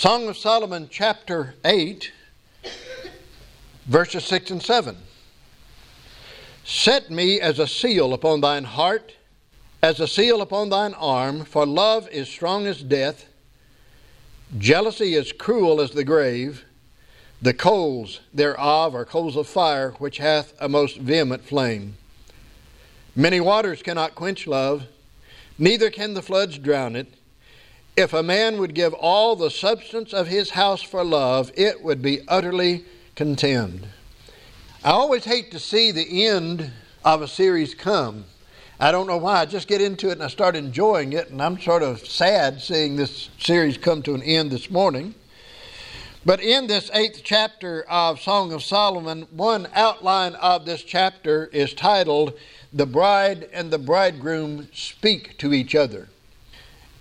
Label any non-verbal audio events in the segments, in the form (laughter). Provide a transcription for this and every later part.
Song of Solomon, chapter 8, verses 6 and 7. Set me as a seal upon thine heart, as a seal upon thine arm, for love is strong as death, jealousy is cruel as the grave. The coals thereof are coals of fire, which hath a most vehement flame. Many waters cannot quench love, neither can the floods drown it. If a man would give all the substance of his house for love, it would be utterly contemned. I always hate to see the end of a series come. I don't know why. I just get into it and I start enjoying it, and I'm sort of sad seeing this series come to an end this morning. But in this eighth chapter of Song of Solomon, one outline of this chapter is titled, The Bride and the Bridegroom Speak to Each Other.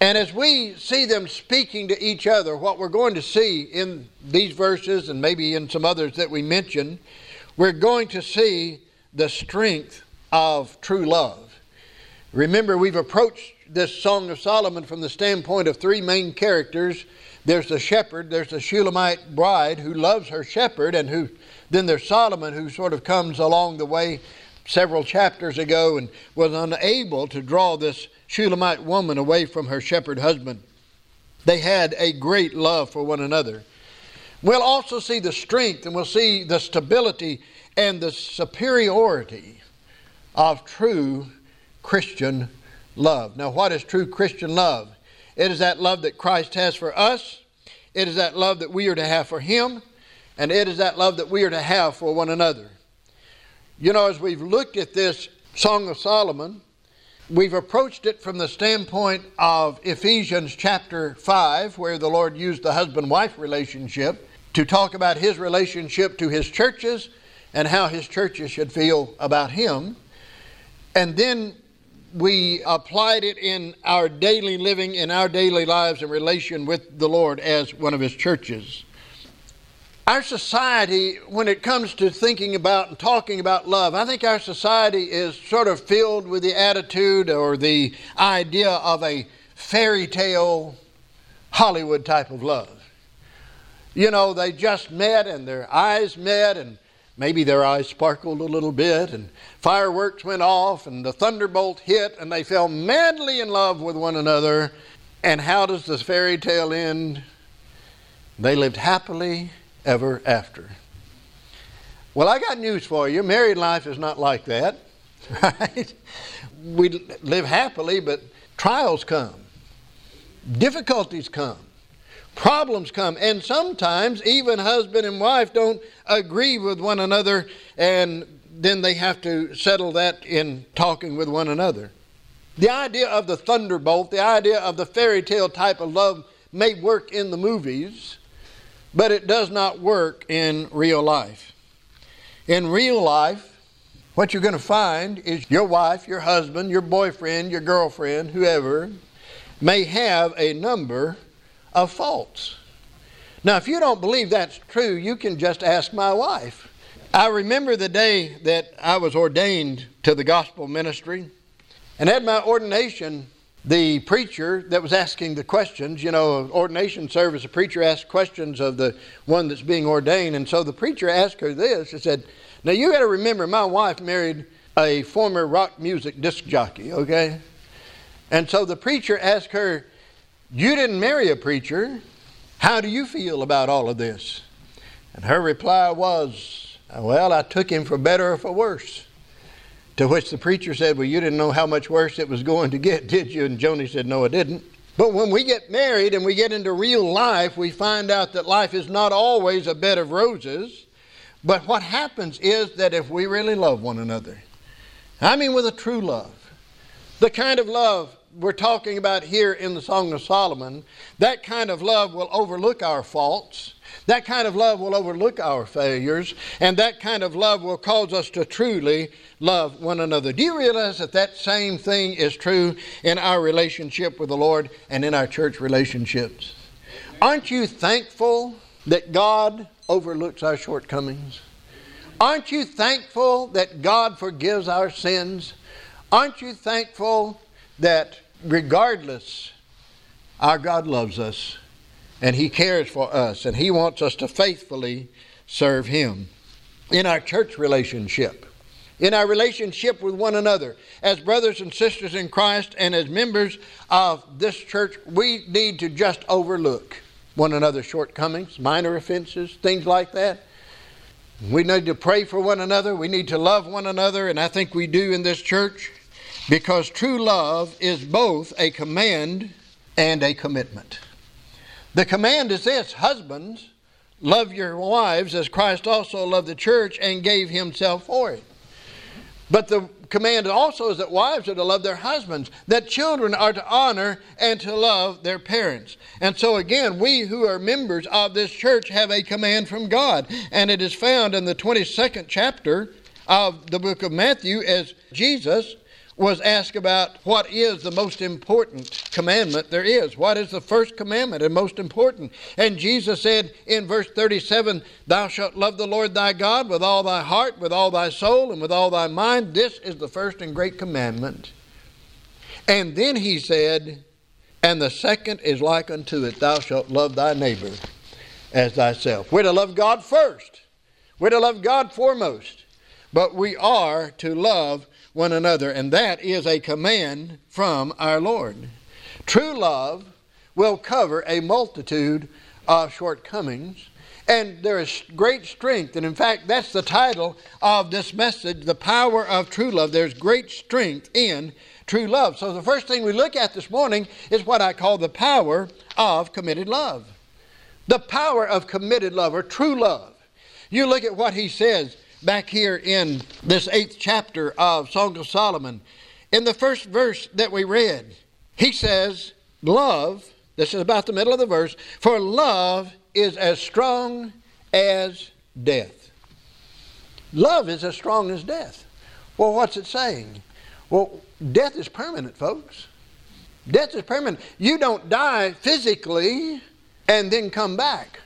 And as we see them speaking to each other, what we're going to see in these verses and maybe in some others that we mention, we're going to see the strength of true love. Remember, we've approached this Song of Solomon from the standpoint of three main characters. There's the shepherd, there's the Shulamite bride who loves her shepherd, and who then there's Solomon who sort of comes along the way several chapters ago and was unable to draw this Shulamite woman away from her shepherd husband. They had a great love for one another. We'll also see the strength and we'll see the stability and the superiority of true Christian love. Now, what is true Christian love? It is that love that Christ has for us, it is that love that we are to have for Him, and it is that love that we are to have for one another. You know, as we've looked at this Song of Solomon, We've approached it from the standpoint of Ephesians chapter 5, where the Lord used the husband wife relationship to talk about his relationship to his churches and how his churches should feel about him. And then we applied it in our daily living, in our daily lives, in relation with the Lord as one of his churches. Our society, when it comes to thinking about and talking about love, I think our society is sort of filled with the attitude or the idea of a fairy tale Hollywood type of love. You know, they just met and their eyes met and maybe their eyes sparkled a little bit and fireworks went off and the thunderbolt hit and they fell madly in love with one another. And how does this fairy tale end? They lived happily ever after. Well, I got news for you. Married life is not like that, (laughs) right? We live happily, but trials come, difficulties come, problems come, and sometimes even husband and wife don't agree with one another, and then they have to settle that in talking with one another. The idea of the thunderbolt, the idea of the fairy tale type of love may work in the movies, but it does not work in real life. In real life, what you're going to find is your wife, your husband, your boyfriend, your girlfriend, whoever, may have a number of faults. Now, if you don't believe that's true, you can just ask my wife. I remember the day that I was ordained to the gospel ministry, and at my ordination, the preacher that was asking the questions, you know, ordination service, the preacher asked questions of the one that's being ordained. And so the preacher asked her this. He said, Now you got to remember, my wife married a former rock music disc jockey, okay? And so the preacher asked her, You didn't marry a preacher. How do you feel about all of this? And her reply was, Well, I took him for better or for worse. To which the preacher said, Well, you didn't know how much worse it was going to get, did you? And Joni said, No, I didn't. But when we get married and we get into real life, we find out that life is not always a bed of roses. But what happens is that if we really love one another, I mean with a true love, the kind of love we're talking about here in the Song of Solomon, that kind of love will overlook our faults. That kind of love will overlook our failures, and that kind of love will cause us to truly love one another. Do you realize that that same thing is true in our relationship with the Lord and in our church relationships? Aren't you thankful that God overlooks our shortcomings? Aren't you thankful that God forgives our sins? Aren't you thankful that regardless, our God loves us and He cares for us, and He wants us to faithfully serve Him. In our church relationship, in our relationship with one another, as brothers and sisters in Christ, and as members of this church, we need to just overlook one another's shortcomings, minor offenses, things like that. We need to pray for one another. We need to love one another, and I think we do in this church because true love is both a command and a commitment. The command is this Husbands, love your wives as Christ also loved the church and gave himself for it. But the command also is that wives are to love their husbands, that children are to honor and to love their parents. And so, again, we who are members of this church have a command from God. And it is found in the 22nd chapter of the book of Matthew as Jesus was asked about what is the most important commandment there is. What is the first commandment and most important? And Jesus said in verse 37 Thou shalt love the Lord thy God with all thy heart, with all thy soul, and with all thy mind. This is the first and great commandment. And then he said, And the second is like unto it Thou shalt love thy neighbor as thyself. We're to love God first, we're to love God foremost. But we are to love one another, and that is a command from our Lord. True love will cover a multitude of shortcomings, and there is great strength. And in fact, that's the title of this message The Power of True Love. There's great strength in true love. So, the first thing we look at this morning is what I call the power of committed love. The power of committed love or true love. You look at what he says back here in this eighth chapter of Song of Solomon. In the first verse that we read, he says, Love, this is about the middle of the verse, for love is as strong as death. Love is as strong as death. Well, what's it saying? Well, death is permanent, folks. Death is permanent. You don't die physically and then come back.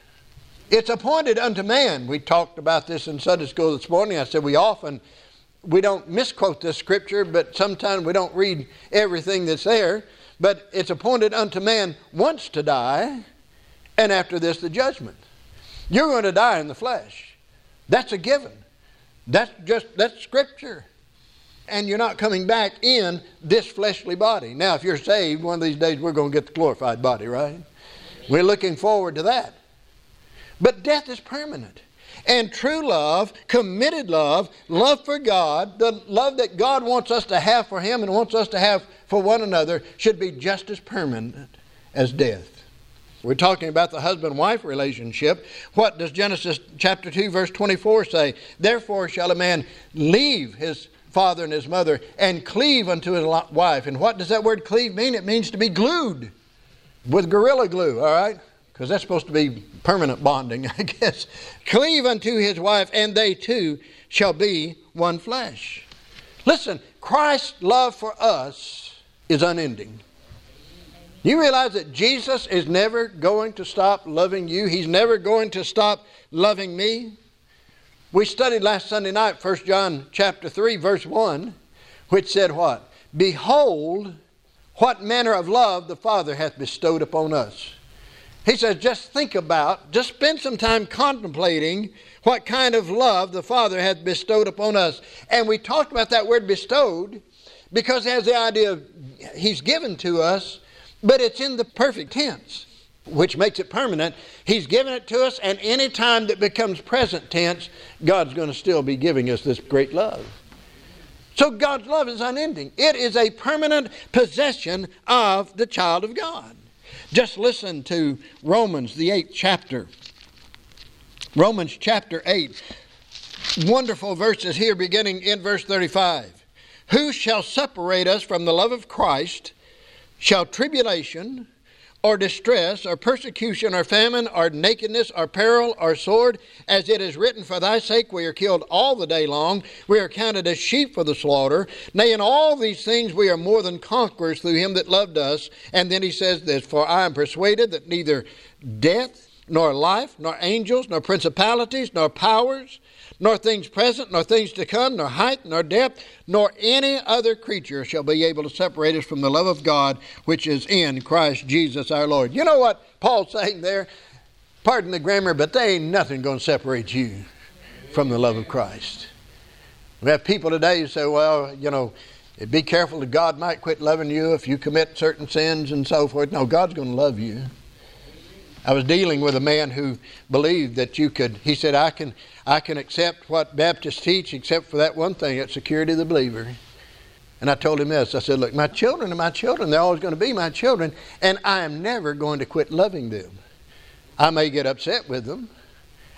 It's appointed unto man. We talked about this in Sunday school this morning. I said we often we don't misquote this scripture, but sometimes we don't read everything that's there. But it's appointed unto man once to die, and after this the judgment. You're going to die in the flesh. That's a given. That's just that's scripture. And you're not coming back in this fleshly body. Now, if you're saved, one of these days we're going to get the glorified body, right? We're looking forward to that. But death is permanent. And true love, committed love, love for God, the love that God wants us to have for Him and wants us to have for one another, should be just as permanent as death. We're talking about the husband wife relationship. What does Genesis chapter 2, verse 24 say? Therefore shall a man leave his father and his mother and cleave unto his wife. And what does that word cleave mean? It means to be glued with gorilla glue, all right? Because that's supposed to be permanent bonding, (laughs) I guess. Cleave unto his wife, and they two shall be one flesh. Listen, Christ's love for us is unending. You realize that Jesus is never going to stop loving you? He's never going to stop loving me? We studied last Sunday night 1 John chapter 3 verse 1 which said what? Behold what manner of love the Father hath bestowed upon us he says, just think about, just spend some time contemplating what kind of love the Father hath bestowed upon us. And we talked about that word bestowed because it has the idea of He's given to us, but it's in the perfect tense, which makes it permanent. He's given it to us, and any time that becomes present tense, God's going to still be giving us this great love. So God's love is unending. It is a permanent possession of the child of God. Just listen to Romans, the eighth chapter. Romans chapter 8. Wonderful verses here beginning in verse 35. Who shall separate us from the love of Christ? Shall tribulation, or distress, or persecution, or famine, or nakedness, or peril, or sword, as it is written, For thy sake we are killed all the day long, we are counted as sheep for the slaughter. Nay, in all these things we are more than conquerors through him that loved us. And then he says this, For I am persuaded that neither death, nor life, nor angels, nor principalities, nor powers, nor things present, nor things to come, nor height, nor depth, nor any other creature shall be able to separate us from the love of God which is in Christ Jesus our Lord. You know what Paul's saying there? Pardon the grammar, but there ain't nothing going to separate you from the love of Christ. We have people today who say, well, you know, be careful that God might quit loving you if you commit certain sins and so forth. No, God's going to love you. I was dealing with a man who believed that you could, he said, I can, I can accept what Baptists teach except for that one thing, it's security of the believer. And I told him this I said, Look, my children are my children. They're always going to be my children, and I am never going to quit loving them. I may get upset with them.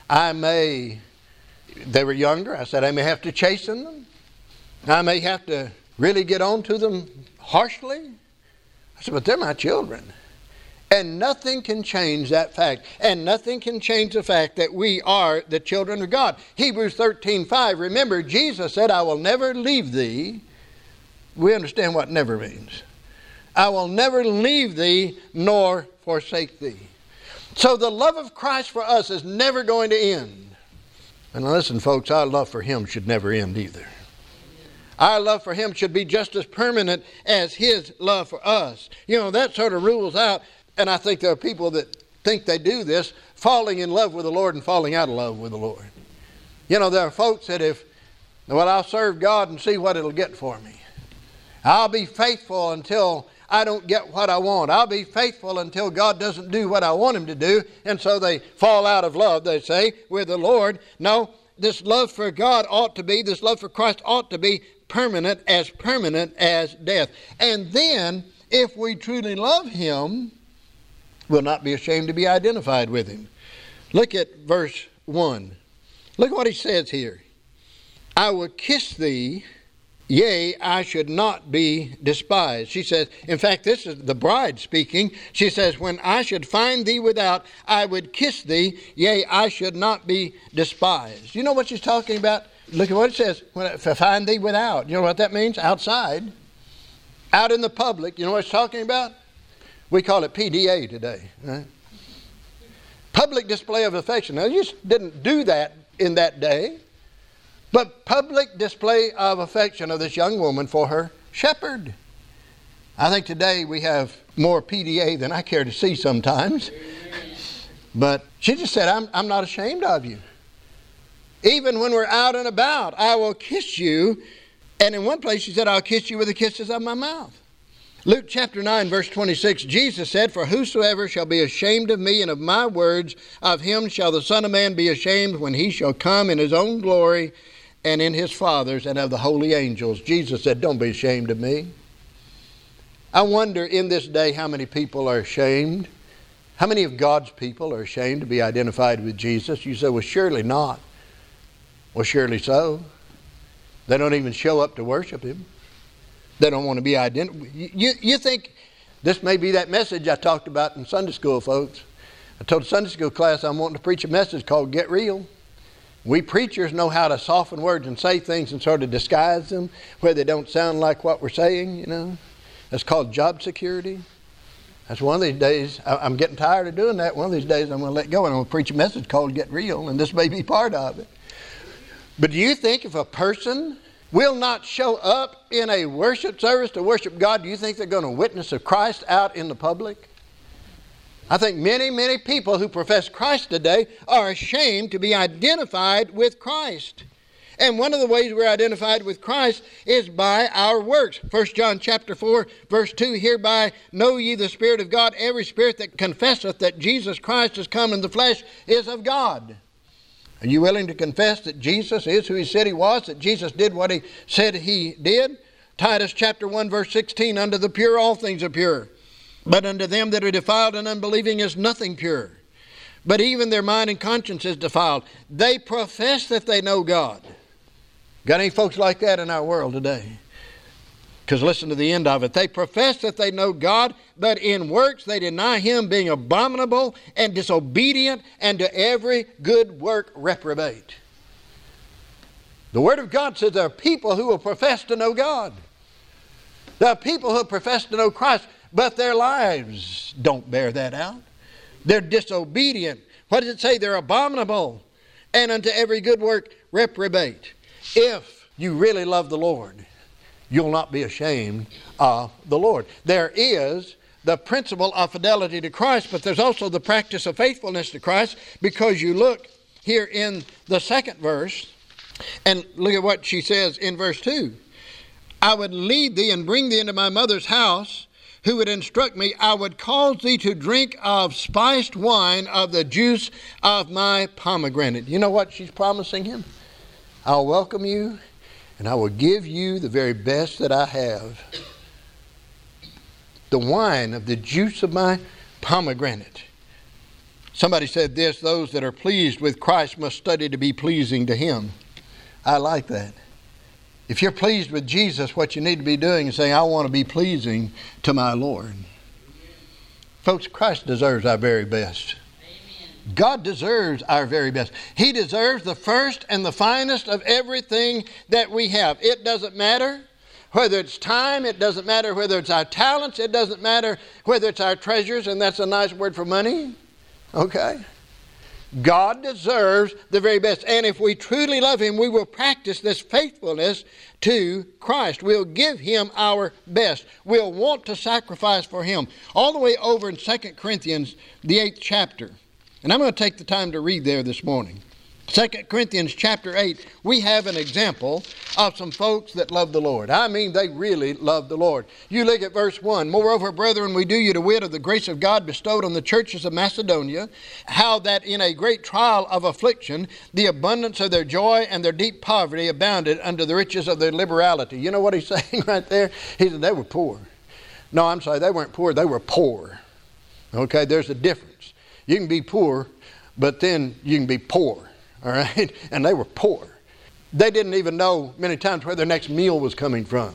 I may, they were younger, I said, I may have to chasten them. I may have to really get on to them harshly. I said, But they're my children. And nothing can change that fact. And nothing can change the fact that we are the children of God. Hebrews 13 5. Remember, Jesus said, I will never leave thee. We understand what never means. I will never leave thee nor forsake thee. So the love of Christ for us is never going to end. And listen, folks, our love for Him should never end either. Our love for Him should be just as permanent as His love for us. You know, that sort of rules out and I think there are people that think they do this, falling in love with the Lord and falling out of love with the Lord. You know, there are folks that if, well, I'll serve God and see what it'll get for me. I'll be faithful until I don't get what I want. I'll be faithful until God doesn't do what I want Him to do. And so they fall out of love, they say, with the Lord. No, this love for God ought to be, this love for Christ ought to be permanent, as permanent as death. And then, if we truly love Him, will not be ashamed to be identified with him. Look at verse 1. Look what he says here. I will kiss thee, yea, I should not be despised. She says, in fact, this is the bride speaking. She says, When I should find thee without, I would kiss thee, yea, I should not be despised. You know what she's talking about? Look at what it says. When I find thee without. You know what that means? Outside. Out in the public. You know what it's talking about? We call it PDA today. Right? Public display of affection. Now, you didn't do that in that day, but public display of affection of this young woman for her shepherd. I think today we have more PDA than I care to see sometimes. (laughs) But she just said, I'm, I'm not ashamed of you. Even when we're out and about, I will kiss you. And in one place, she said, I'll kiss you with the kisses of my mouth. Luke chapter 9, verse 26, Jesus said, For whosoever shall be ashamed of me and of my words, of him shall the Son of Man be ashamed when he shall come in his own glory and in his Father's and of the holy angels. Jesus said, Don't be ashamed of me. I wonder in this day how many people are ashamed. How many of God's people are ashamed to be identified with Jesus? You say, Well, surely not. Well, surely so. They don't even show up to worship him. They don't want to be identified. You, you think this may be that message I talked about in Sunday school, folks. I told a Sunday school class I'm wanting to preach a message called Get Real. We preachers know how to soften words and say things and sort of disguise them where they don't sound like what we're saying, you know. That's called job security. That's one of these days, I'm getting tired of doing that. One of these days I'm going to let go and I'm going to preach a message called Get Real, and this may be part of it. But do you think if a person will not show up in a worship service to worship God, do you think they're going to witness of Christ out in the public? I think many, many people who profess Christ today are ashamed to be identified with Christ. And one of the ways we're identified with Christ is by our works. 1 John chapter 4, verse 2, hereby know ye the Spirit of God, every spirit that confesseth that Jesus Christ is come in the flesh is of God. Are you willing to confess that Jesus is who he said he was, that Jesus did what he said he did? Titus chapter 1 verse 16, unto the pure all things are pure, but unto them that are defiled and unbelieving is nothing pure. But even their mind and conscience is defiled. They profess that they know God. Got any folks like that in our world today? Because listen to the end of it. They profess that they know God, but in works they deny Him, being abominable and disobedient, and to every good work reprobate. The Word of God says there are people who will profess to know God. There are people who profess to know Christ, but their lives don't bear that out. They're disobedient. What does it say? They're abominable. And unto every good work reprobate. If you really love the Lord, you'll not be ashamed of the Lord. There is the principle of fidelity to Christ, but there's also the practice of faithfulness to Christ because you look here in the second verse and look at what she says in verse 2 I would lead thee and bring thee into my mother's house, who would instruct me, I would cause thee to drink of spiced wine of the juice of my pomegranate. You know what she's promising him? I'll welcome you and I will give you the very best that I have the wine of the juice of my pomegranate. Somebody said this those that are pleased with Christ must study to be pleasing to Him. I like that. If you're pleased with Jesus, what you need to be doing is saying, I want to be pleasing to my Lord. Folks, Christ deserves our very best. God deserves our very best. He deserves the first and the finest of everything that we have. It doesn't matter whether it's time, it doesn't matter whether it's our talents, it doesn't matter whether it's our treasures, and that's a nice word for money. Okay? God deserves the very best. And if we truly love Him, we will practice this faithfulness to Christ. We'll give Him our best. We'll want to sacrifice for Him. All the way over in 2 Corinthians, the eighth chapter. And I'm going to take the time to read there this morning. 2 Corinthians chapter 8, we have an example of some folks that love the Lord. I mean, they really love the Lord. You look at verse 1 Moreover, brethren, we do you to wit of the grace of God bestowed on the churches of Macedonia, how that in a great trial of affliction, the abundance of their joy and their deep poverty abounded under the riches of their liberality. You know what he's (laughs) saying right there? He said they were poor. No, I'm sorry, they weren't poor, they were poor. Okay, there's a difference. You can be poor, but then you can be poor all right? (laughs) And they were poor. They didn't even know many times where their next meal was coming from.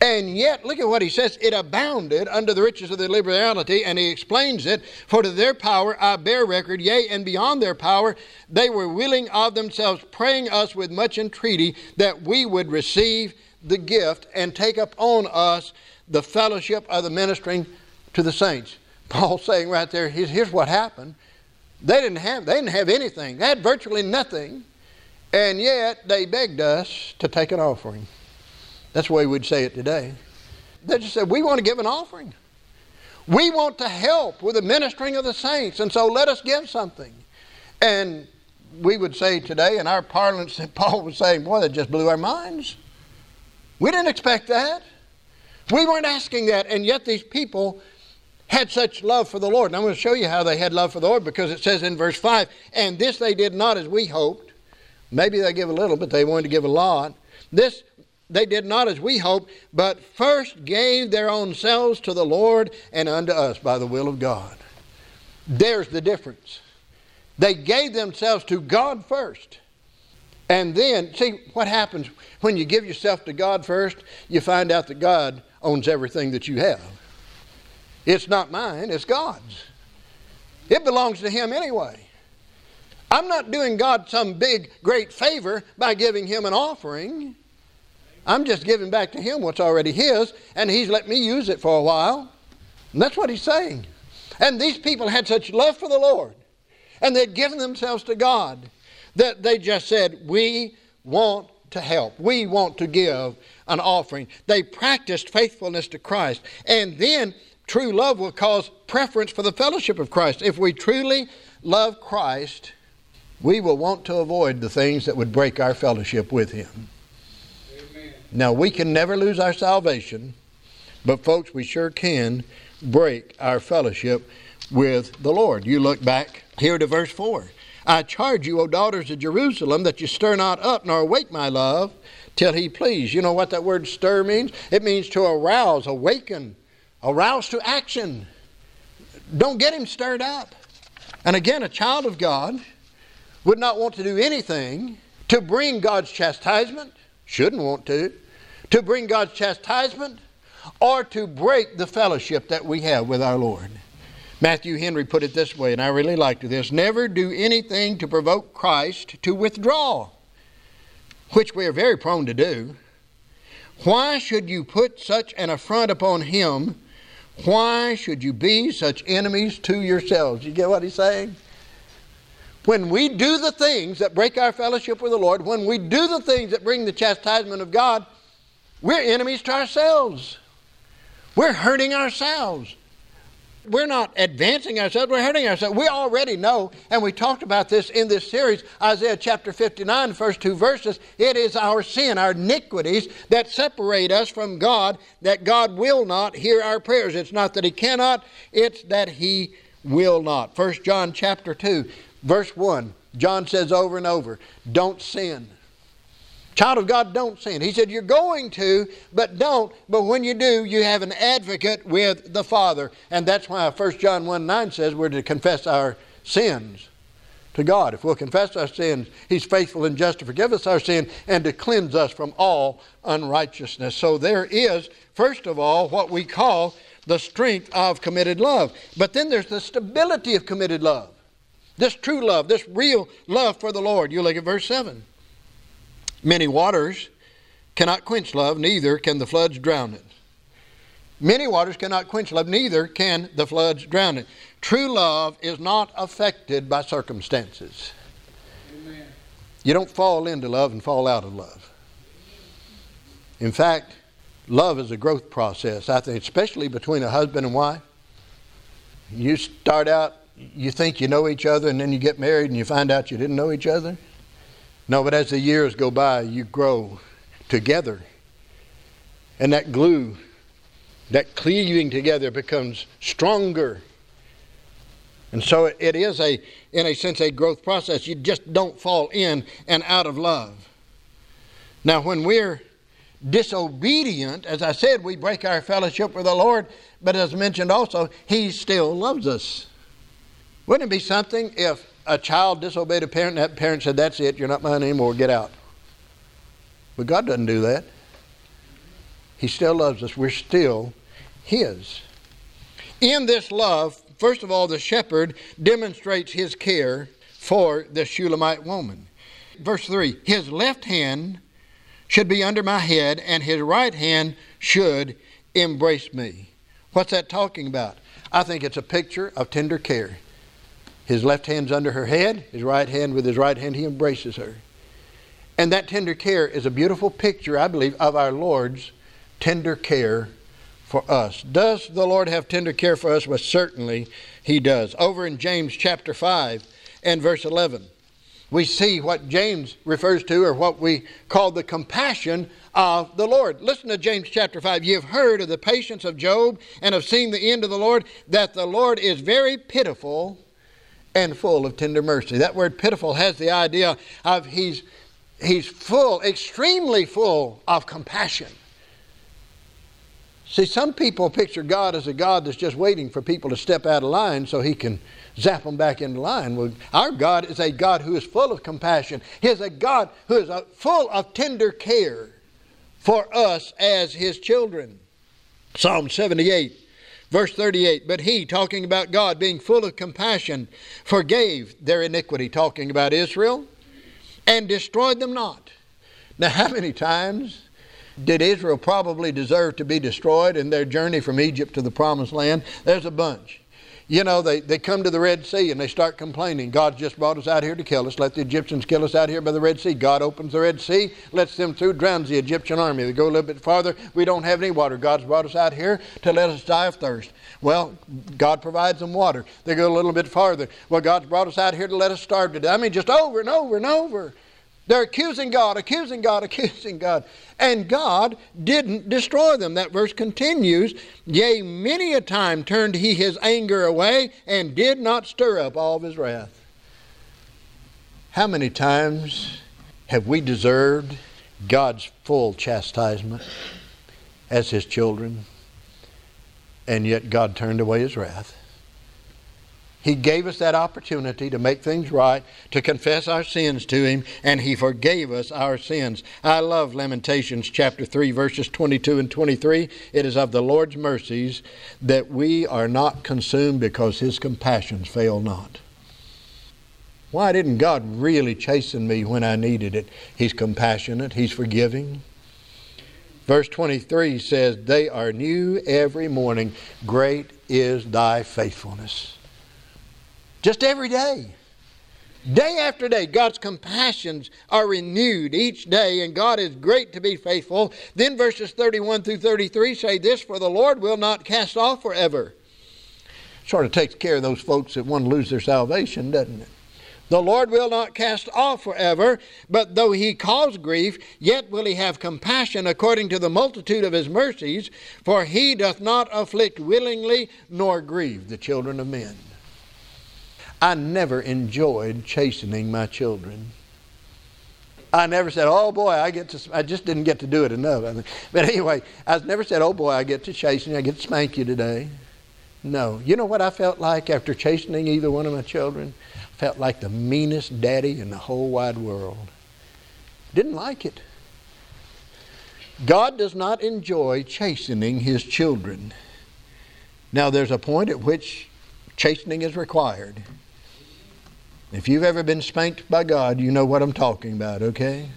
And yet, look at what he says it abounded under the riches of their liberality, and he explains it. For to their power I bear record, yea, and beyond their power, they were willing of themselves, praying us with much entreaty that we would receive the gift and take up on us the fellowship of the ministering to the saints. Paul saying right there, here's what happened. They didn't have, they didn't have anything. They had virtually nothing. And yet they begged us to take an offering. That's the way we'd say it today. They just said, We want to give an offering. We want to help with the ministering of the saints, and so let us give something. And we would say today in our parlance, that (laughs) Paul was saying, Boy, that just blew our minds. We didn't expect that. We weren't asking that, and yet these people had such love for the Lord. And I'm going to show you how they had love for the Lord because it says in verse 5 and this they did not as we hoped. Maybe they give a little, but they wanted to give a lot. This they did not as we hoped, but first gave their own selves to the Lord and unto us by the will of God. There's the difference. They gave themselves to God first. And then, see what happens when you give yourself to God first, you find out that God owns everything that you have. It's not mine, it's God's. It belongs to Him anyway. I'm not doing God some big, great favor by giving Him an offering. I'm just giving back to Him what's already His, and He's let me use it for a while. And that's what He's saying. And these people had such love for the Lord, and they'd given themselves to God, that they just said, We want to help. We want to give an offering. They practiced faithfulness to Christ. And then True love will cause preference for the fellowship of Christ. If we truly love Christ, we will want to avoid the things that would break our fellowship with Him. Amen. Now, we can never lose our salvation, but folks, we sure can break our fellowship with the Lord. You look back here to verse 4. I charge you, O daughters of Jerusalem, that you stir not up nor awake my love till he please. You know what that word stir means? It means to arouse, awaken, aroused to action. Don't get him stirred up. And again, a child of God would not want to do anything to bring God's chastisement, shouldn't want to, to bring God's chastisement or to break the fellowship that we have with our Lord. Matthew Henry put it this way, and I really liked this never do anything to provoke Christ to withdraw, which we are very prone to do. Why should you put such an affront upon him Why should you be such enemies to yourselves? You get what he's saying? When we do the things that break our fellowship with the Lord, when we do the things that bring the chastisement of God, we're enemies to ourselves. We're hurting ourselves we're not advancing ourselves, we're hurting ourselves. We already know, and we talked about this in this series, Isaiah chapter 59, first two verses. It is our sin, our iniquities that separate us from God, that God will not hear our prayers. It's not that He cannot, it's that He will not. First John chapter 2, verse 1. John says over and over, don't sin. Child of God, don't sin. He said, You're going to, but don't. But when you do, you have an advocate with the Father. And that's why 1 John 1 9 says we're to confess our sins to God. If we'll confess our sins, He's faithful and just to forgive us our sin and to cleanse us from all unrighteousness. So there is, first of all, what we call the strength of committed love. But then there's the stability of committed love. This true love, this real love for the Lord. You look at verse 7. Many waters cannot quench love, neither can the floods drown it. Many waters cannot quench love, neither can the floods drown it. True love is not affected by circumstances. Amen. You don't fall into love and fall out of love. In fact, love is a growth process, I think, especially between a husband and wife. You start out, you think you know each other, and then you get married and you find out you didn't know each other. No, but as the years go by, you grow together. And that glue, that cleaving together becomes stronger. And so it is a, in a sense, a growth process. You just don't fall in and out of love. Now, when we're disobedient, as I said, we break our fellowship with the Lord, but as mentioned also, He still loves us. Wouldn't it be something if a child disobeyed a parent, that parent said, That's it, you're not mine anymore, get out. But God doesn't do that. He still loves us. We're still His. In this love, first of all, the shepherd demonstrates his care for the Shulamite woman. Verse 3 His left hand should be under my head, and his right hand should embrace me. What's that talking about? I think it's a picture of tender care. His left hand's under her head, his right hand, with his right hand, he embraces her. And that tender care is a beautiful picture, I believe, of our Lord's tender care for us. Does the Lord have tender care for us? Well, certainly he does. Over in James chapter 5 and verse 11, we see what James refers to, or what we call the compassion of the Lord. Listen to James chapter 5. You've heard of the patience of Job and have seen the end of the Lord, that the Lord is very pitiful and full of tender mercy. That word pitiful has the idea of he's, he's full, extremely full of compassion. See, some people picture God as a God that's just waiting for people to step out of line so he can zap them back into line. Well, our God is a God who is full of compassion. He is a God who is full of tender care for us as his children. Psalm 78 Verse 38 But he, talking about God being full of compassion, forgave their iniquity, talking about Israel, and destroyed them not. Now, how many times did Israel probably deserve to be destroyed in their journey from Egypt to the promised land? There's a bunch. You know, they, they come to the Red Sea and they start complaining. God just brought us out here to kill us. Let the Egyptians kill us out here by the Red Sea. God opens the Red Sea, lets them through, drowns the Egyptian army. They go a little bit farther. We don't have any water. God's brought us out here to let us die of thirst. Well, God provides them water. They go a little bit farther. Well, God's brought us out here to let us starve to death. I mean, just over and over and over. They're accusing God, accusing God, (laughs) accusing God. And God didn't destroy them. That verse continues Yea, many a time turned he his anger away and did not stir up all of his wrath. How many times have we deserved God's full chastisement as his children? And yet God turned away his wrath. He gave us that opportunity to make things right, to confess our sins to Him, and He forgave us our sins. I love Lamentations chapter 3, verses 22 and 23. It is of the Lord's mercies that we are not consumed because His compassions fail not. Why didn't God really chasten me when I needed it? He's compassionate, He's forgiving. Verse 23 says, They are new every morning. Great is thy faithfulness. Just every day. Day after day, God's compassions are renewed each day, and God is great to be faithful. Then verses 31 through 33 say this For the Lord will not cast off forever. Sort of takes care of those folks that want to lose their salvation, doesn't it? The Lord will not cast off forever, but though he cause grief, yet will he have compassion according to the multitude of his mercies, for he doth not afflict willingly nor grieve the children of men. I never enjoyed chastening my children. I never said, "Oh boy, I get to." I just didn't get to do it enough. But anyway, I never said, "Oh boy, I get to chasten you. I get to spank you today." No. You know what I felt like after chastening either one of my children? I felt like the meanest daddy in the whole wide world. Didn't like it. God does not enjoy chastening his children. Now, there's a point at which chastening is required. If you've ever been spanked by God, you know what I'm talking about, okay?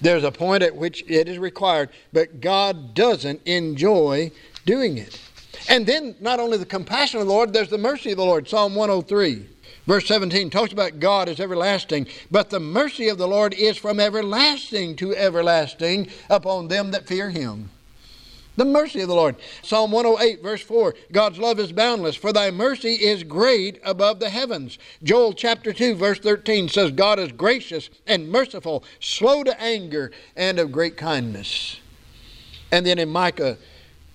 There's a point at which it is required, but God doesn't enjoy doing it. And then, not only the compassion of the Lord, there's the mercy of the Lord. Psalm 103, verse 17 talks about God as everlasting, but the mercy of the Lord is from everlasting to everlasting upon them that fear him. The mercy of the Lord. Psalm 108, verse 4 God's love is boundless, for thy mercy is great above the heavens. Joel chapter 2, verse 13 says, God is gracious and merciful, slow to anger, and of great kindness. And then in Micah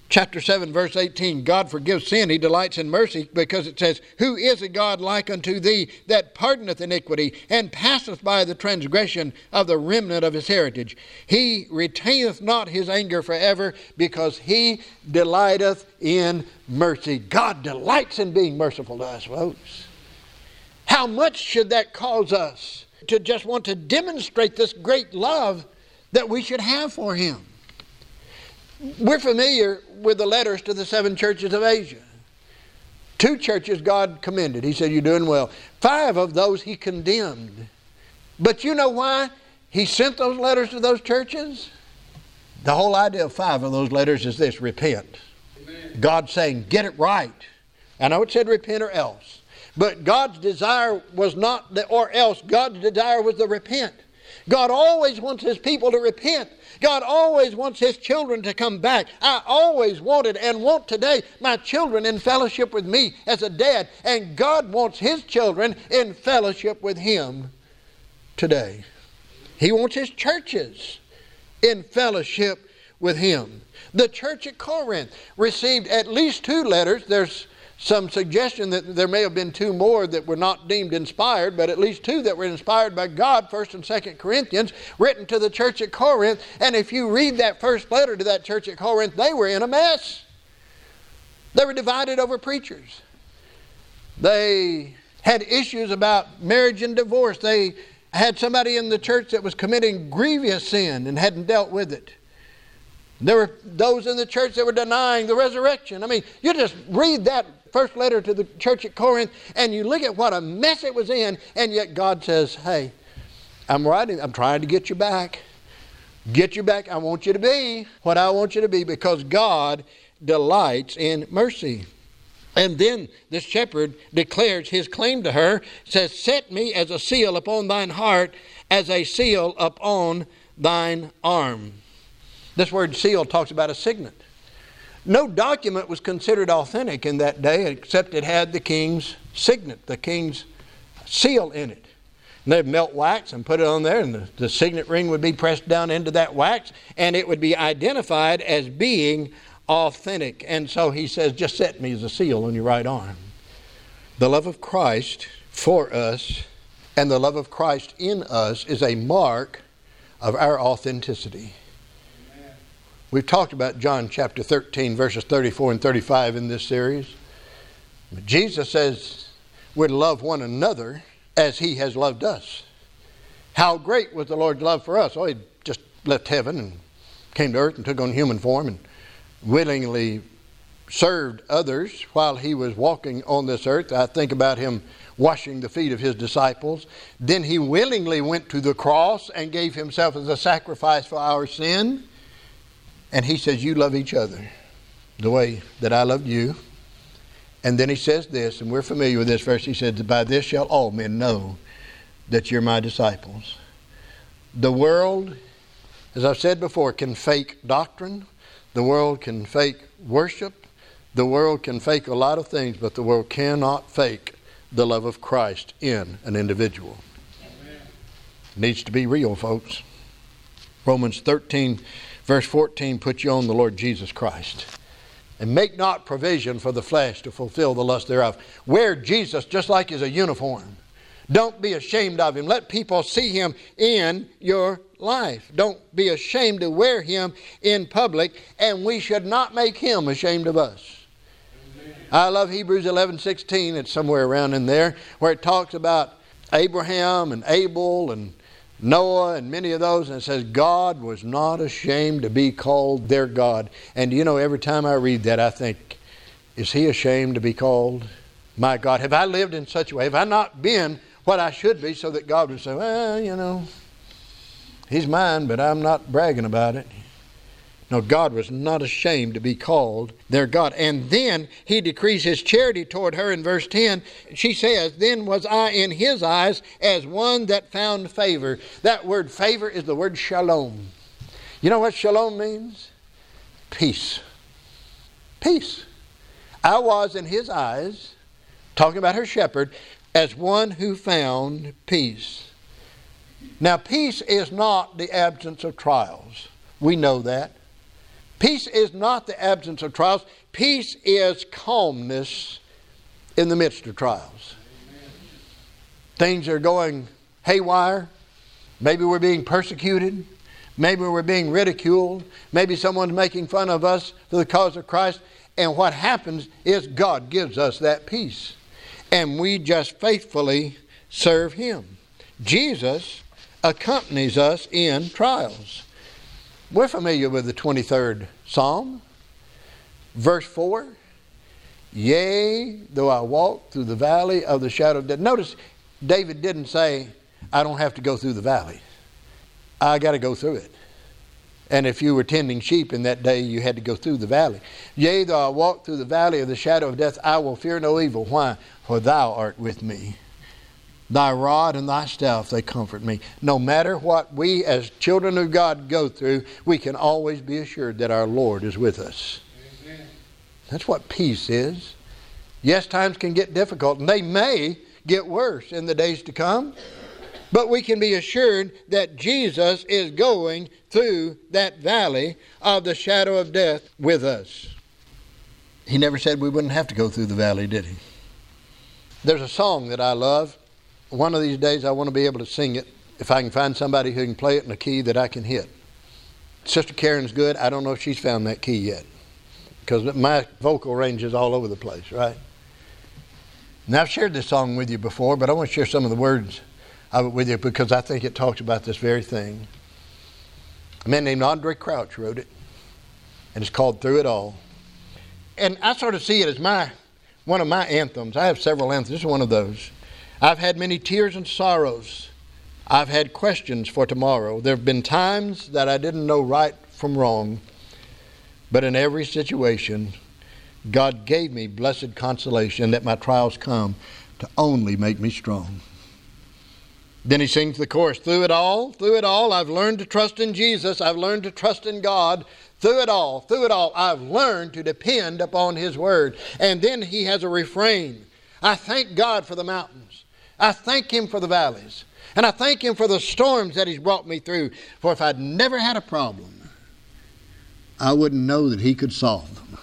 chapter 7, verse 18 God forgives sin, He delights in mercy, because it says, Who is a God like unto thee that pardoneth iniquity, and passeth by the transgression of the remnant of his heritage? He retaineth not his anger forever, because he delighteth in mercy. God delights in being merciful to us, folks. How much should that cause us to just want to demonstrate this great love that we should have for Him? We're familiar with the letters to the seven churches of Asia. Two churches God commended. He said, You're doing well. Five of those he condemned. But you know why he sent those letters to those churches? The whole idea of five of those letters is this repent. Amen. God saying, Get it right. I know it said repent or else. But God's desire was not the or else. God's desire was the repent. God always wants his people to repent. God always wants His children to come back. I always wanted and want today my children in fellowship with me as a dad, and God wants His children in fellowship with Him today. He wants His churches in fellowship with Him. The church at Corinth received at least two letters. There's some suggestion that there may have been two more that were not deemed inspired, but at least two that were inspired by God, 1st and 2nd Corinthians, written to the church at Corinth. And if you read that first letter to that church at Corinth, they were in a mess. They were divided over preachers. They had issues about marriage and divorce. They had somebody in the church that was committing grievous sin and hadn't dealt with it. There were those in the church that were denying the resurrection. I mean, you just read that first letter to the church at Corinth, and you look at what a mess it was in, and yet God says, Hey, I'm writing, I'm trying to get you back. Get you back. I want you to be what I want you to be because God delights in mercy. And then this shepherd declares his claim to her, says, Set me as a seal upon thine heart, as a seal upon thine arm. This word seal talks about a signet. No document was considered authentic in that day except it had the king's signet, the king's seal in it. And they'd melt wax and put it on there, and the, the signet ring would be pressed down into that wax, and it would be identified as being authentic. And so he says, Just set me as a seal on your right arm. The love of Christ for us and the love of Christ in us is a mark of our authenticity. We've talked about John chapter 13, verses 34 and 35 in this series. Jesus says we're to love one another as he has loved us. How great was the Lord's love for us? Oh, he just left heaven and came to earth and took on human form and willingly served others while he was walking on this earth. I think about him washing the feet of his disciples. Then he willingly went to the cross and gave himself as a sacrifice for our sin. And he says, You love each other the way that I loved you. And then he says this, and we're familiar with this verse. He says, By this shall all men know that you're my disciples. The world, as I've said before, can fake doctrine, the world can fake worship, the world can fake a lot of things, but the world cannot fake the love of Christ in an individual. Needs to be real, folks. Romans 13, verse 14, puts you on the Lord Jesus Christ. And make not provision for the flesh to fulfill the lust thereof. Wear Jesus just like he's a uniform. Don't be ashamed of him. Let people see him in your life. Don't be ashamed to wear him in public, and we should not make him ashamed of us. I love Hebrews 11 16. It's somewhere around in there where it talks about Abraham and Abel and Noah and many of those, and it says, God was not ashamed to be called their God. And you know, every time I read that, I think, is he ashamed to be called my God? Have I lived in such a way? Have I not been what I should be so that God would say, well, you know, he's mine, but I'm not bragging about it. No, God was not ashamed to be called their God. And then he decrees his charity toward her in verse 10. She says, Then was I in his eyes as one that found favor. That word favor is the word shalom. You know what shalom means? Peace. Peace. I was in his eyes, talking about her shepherd, as one who found peace. Now, peace is not the absence of trials. We know that. Peace is not the absence of trials. Peace is calmness in the midst of trials. Things are going haywire. Maybe we're being persecuted. Maybe we're being ridiculed. Maybe someone's making fun of us for the cause of Christ. And what happens is God gives us that peace and we just faithfully serve Him. Jesus accompanies us in trials. We're familiar with the 23rd Psalm, verse 4. Yea, though I walk through the valley of the shadow of death. Notice David didn't say, I don't have to go through the valley. I got to go through it. And if you were tending sheep in that day, you had to go through the valley. Yea, though I walk through the valley of the shadow of death, I will fear no evil. Why? For thou art with me. Thy rod and thy staff, they comfort me. No matter what we as children of God go through, we can always be assured that our Lord is with us. Amen. That's what peace is. Yes, times can get difficult, and they may get worse in the days to come. But we can be assured that Jesus is going through that valley of the shadow of death with us. He never said we wouldn't have to go through the valley, did he? There's a song that I love. One of these days I want to be able to sing it if I can find somebody who can play it in a key that I can hit. Sister Karen's good. I don't know if she's found that key yet because my vocal range is all over the place, right? Now, I've shared this song with you before, but I want to share some of the words of it with you because I think it talks about this very thing. A man named Andraé Crouch wrote it, and it's called Through It All. And I sort of see it as my one of my anthems. I have several anthems. This is one of those. I've had many tears and sorrows. I've had questions for tomorrow. There have been times that I didn't know right from wrong, but in every situation, God gave me blessed consolation that my trials come to only make me strong. Then he sings the chorus Through it all, through it all, I've learned to trust in Jesus. I've learned to trust in God. Through it all, through it all, I've learned to depend upon His Word. And then he has a refrain I thank God for the mountains. I thank Him for the valleys. And I thank Him for the storms that He's brought me through. For if I'd never had a problem, I wouldn't know that He could solve them.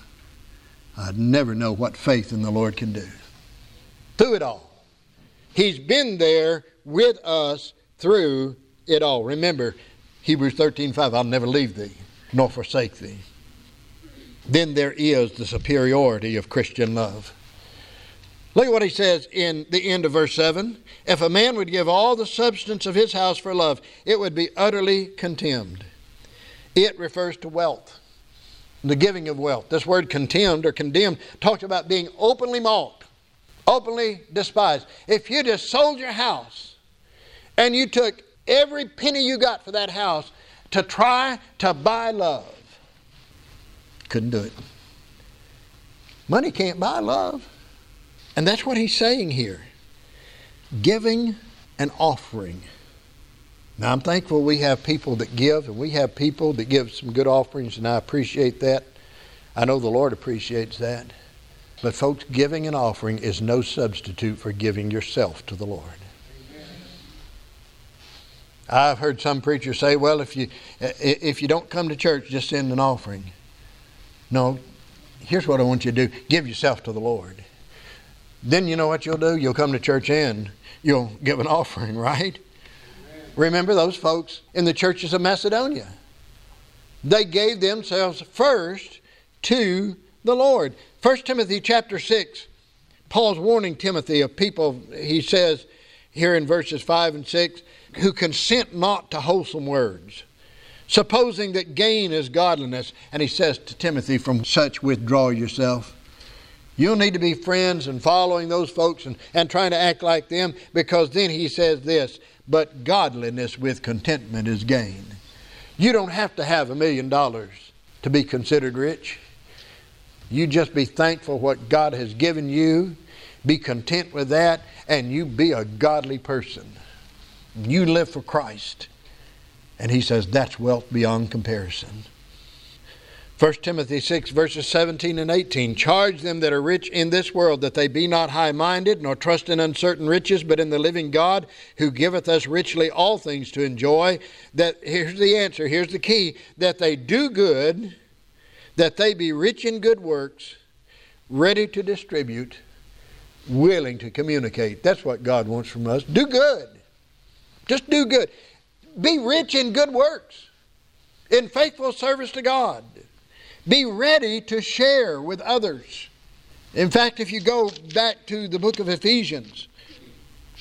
I'd never know what faith in the Lord can do. Through it all, He's been there with us through it all. Remember, Hebrews 13 5, I'll never leave thee nor forsake thee. Then there is the superiority of Christian love. Look at what he says in the end of verse 7. If a man would give all the substance of his house for love, it would be utterly contemned. It refers to wealth, the giving of wealth. This word contemned or condemned talks about being openly mocked, openly despised. If you just sold your house and you took every penny you got for that house to try to buy love, Couldn't do it. Money can't buy love. And that's what he's saying here. Giving an offering. Now, I'm thankful we have people that give, and we have people that give some good offerings, and I appreciate that. I know the Lord appreciates that. But, folks, giving an offering is no substitute for giving yourself to the Lord. I've heard some preachers say, well, if you, if you don't come to church, just send an offering. No, here's what I want you to do give yourself to the Lord. Then you know what you'll do? You'll come to church and you'll give an offering, right? Remember those folks in the churches of Macedonia. They gave themselves first to the Lord. 1 Timothy chapter 6, Paul's warning Timothy of people, he says here in verses 5 and 6, who consent not to wholesome words, supposing that gain is godliness. And he says to Timothy, From such withdraw yourself. You'll need to be friends and following those folks and, and trying to act like them because then he says this, but godliness with contentment is gain. You don't have to have a million dollars to be considered rich. You just be thankful what God has given you, be content with that, and you be a godly person. You live for Christ. And he says that's wealth beyond comparison. 1 Timothy 6, verses 17 and 18. Charge them that are rich in this world that they be not high minded, nor trust in uncertain riches, but in the living God, who giveth us richly all things to enjoy. That here's the answer, here's the key that they do good, that they be rich in good works, ready to distribute, willing to communicate. That's what God wants from us. Do good. Just do good. Be rich in good works, in faithful service to God. Be ready to share with others. In fact, if you go back to the book of Ephesians,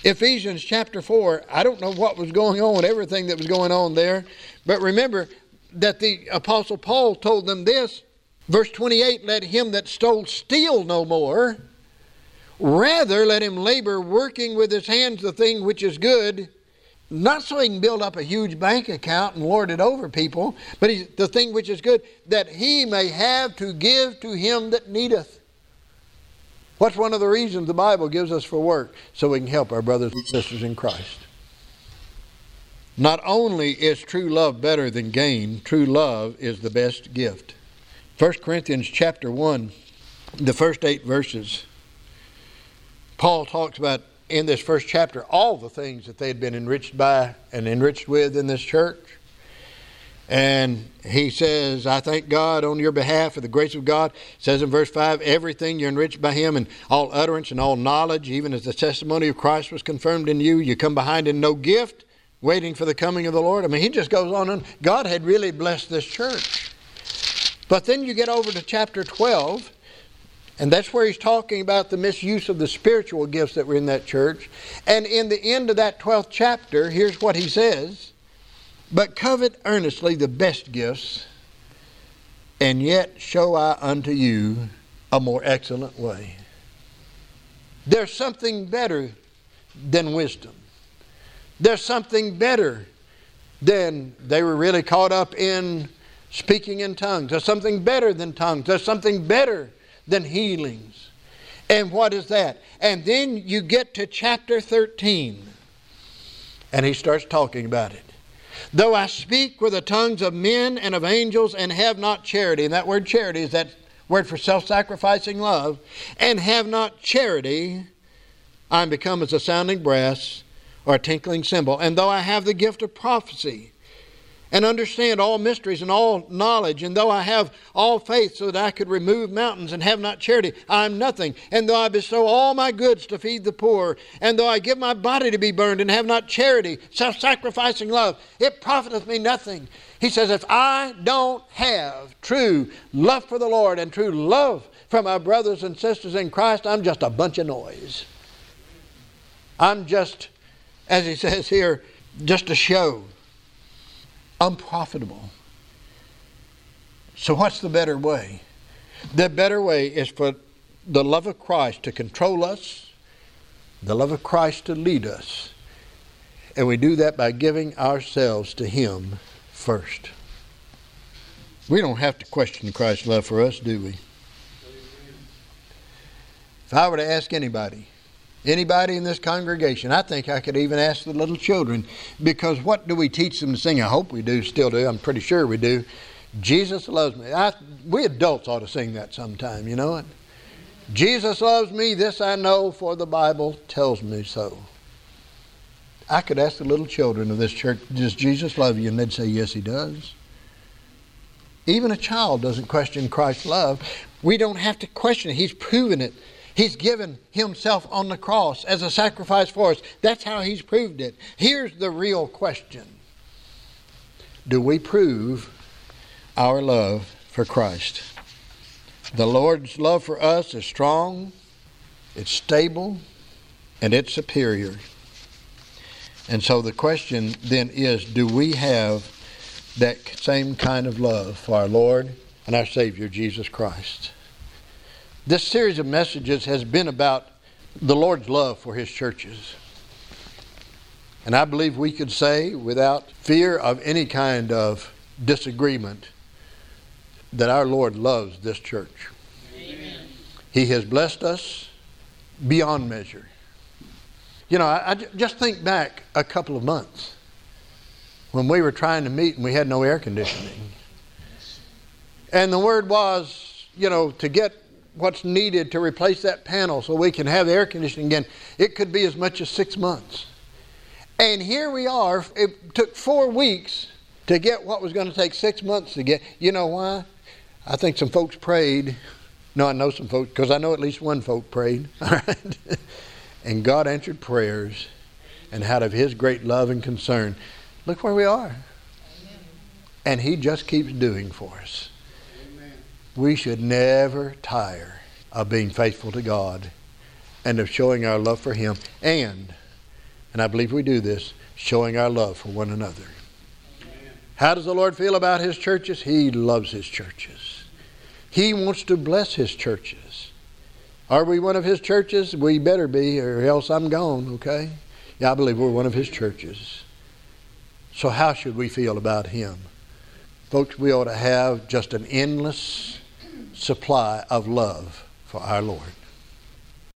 Ephesians chapter 4, I don't know what was going on, everything that was going on there, but remember that the Apostle Paul told them this. Verse 28 Let him that stole steal no more, rather let him labor, working with his hands the thing which is good not so he can build up a huge bank account and lord it over people, but the thing which is good, that he may have to give to him that needeth. What's one of the reasons the Bible gives us for work? So we can help our brothers and sisters in Christ. Not only is true love better than gain, true love is the best gift. 1 Corinthians chapter 1, the first eight verses, Paul talks about in this first chapter all the things that they had been enriched by and enriched with in this church. And he says, I thank God on your behalf for the grace of God. It says in verse 5, everything you're enriched by him and all utterance and all knowledge, even as the testimony of Christ was confirmed in you. You come behind in no gift, waiting for the coming of the Lord. I mean, he just goes on and God had really blessed this church. But then you get over to chapter 12, and that's where he's talking about the misuse of the spiritual gifts that were in that church. And in the end of that 12th chapter, here's what he says But covet earnestly the best gifts, and yet show I unto you a more excellent way. There's something better than wisdom. There's something better than they were really caught up in speaking in tongues. There's something better than tongues. There's something better than healings. And what is that? And then you get to chapter 13, and he starts talking about it. Though I speak with the tongues of men and of angels and have not charity, and that word charity is that word for self sacrificing love, and have not charity, I am become as a sounding brass or a tinkling cymbal. And though I have the gift of prophecy, and understand all mysteries and all knowledge. And though I have all faith so that I could remove mountains and have not charity, I am nothing. And though I bestow all my goods to feed the poor, and though I give my body to be burned and have not charity, self sacrificing love, it profiteth me nothing. He says, if I don't have true love for the Lord and true love for my brothers and sisters in Christ, I'm just a bunch of noise. I'm just, as he says here, just a show unprofitable. So, what's the better way? The better way is for the love of Christ to control us, the love of Christ to lead us. And we do that by giving ourselves to Him first. We don't have to question Christ's love for us, do we? If I were to ask anybody, anybody in this congregation, I think I could even ask the little children, because what do we teach them to sing? I hope we do, still do. I'm pretty sure we do. Jesus loves me. I, we adults ought to sing that sometime, you know it? Jesus loves me, this I know, for the Bible tells me so. I could ask the little children of this church, Does Jesus love you? And they'd say, Yes, He does. Even a child doesn't question Christ's love. We don't have to question it. He's proven it. He's given Himself on the cross as a sacrifice for us. That's how He's proved it. Here's the real question Do we prove our love for Christ? The Lord's love for us is strong, it's stable, and it's superior. And so the question then is do we have that same kind of love for our Lord and our Savior, Jesus Christ? This series of messages has been about the Lord's love for His churches. And I believe we could say, without fear of any kind of disagreement, that our Lord loves this church. Amen. He has blessed us beyond measure. You know, I, I just think back a couple of months when we were trying to meet and we had no air conditioning. And the word was, you know, to get what's needed to replace that panel so we can have air conditioning again, it could be as much as six months. And here we are. It took four weeks to get what was going to take six months to get. You know why? I think some folks prayed. No, I know some folks because I know at least one folk prayed. (laughs) And God answered prayers, and out of His great love and concern, look where we are. Amen. And He just keeps doing for us. We should never tire of being faithful to God and of showing our love for Him, and, and I believe we do this, showing our love for one another. Amen. How does the Lord feel about His churches? He loves His churches. He wants to bless His churches. Are we one of his churches? We better be, or else I'm gone, okay? Yeah, I believe we're one of his churches. So, how should we feel about him? Folks, we ought to have just an endless supply of love for our Lord.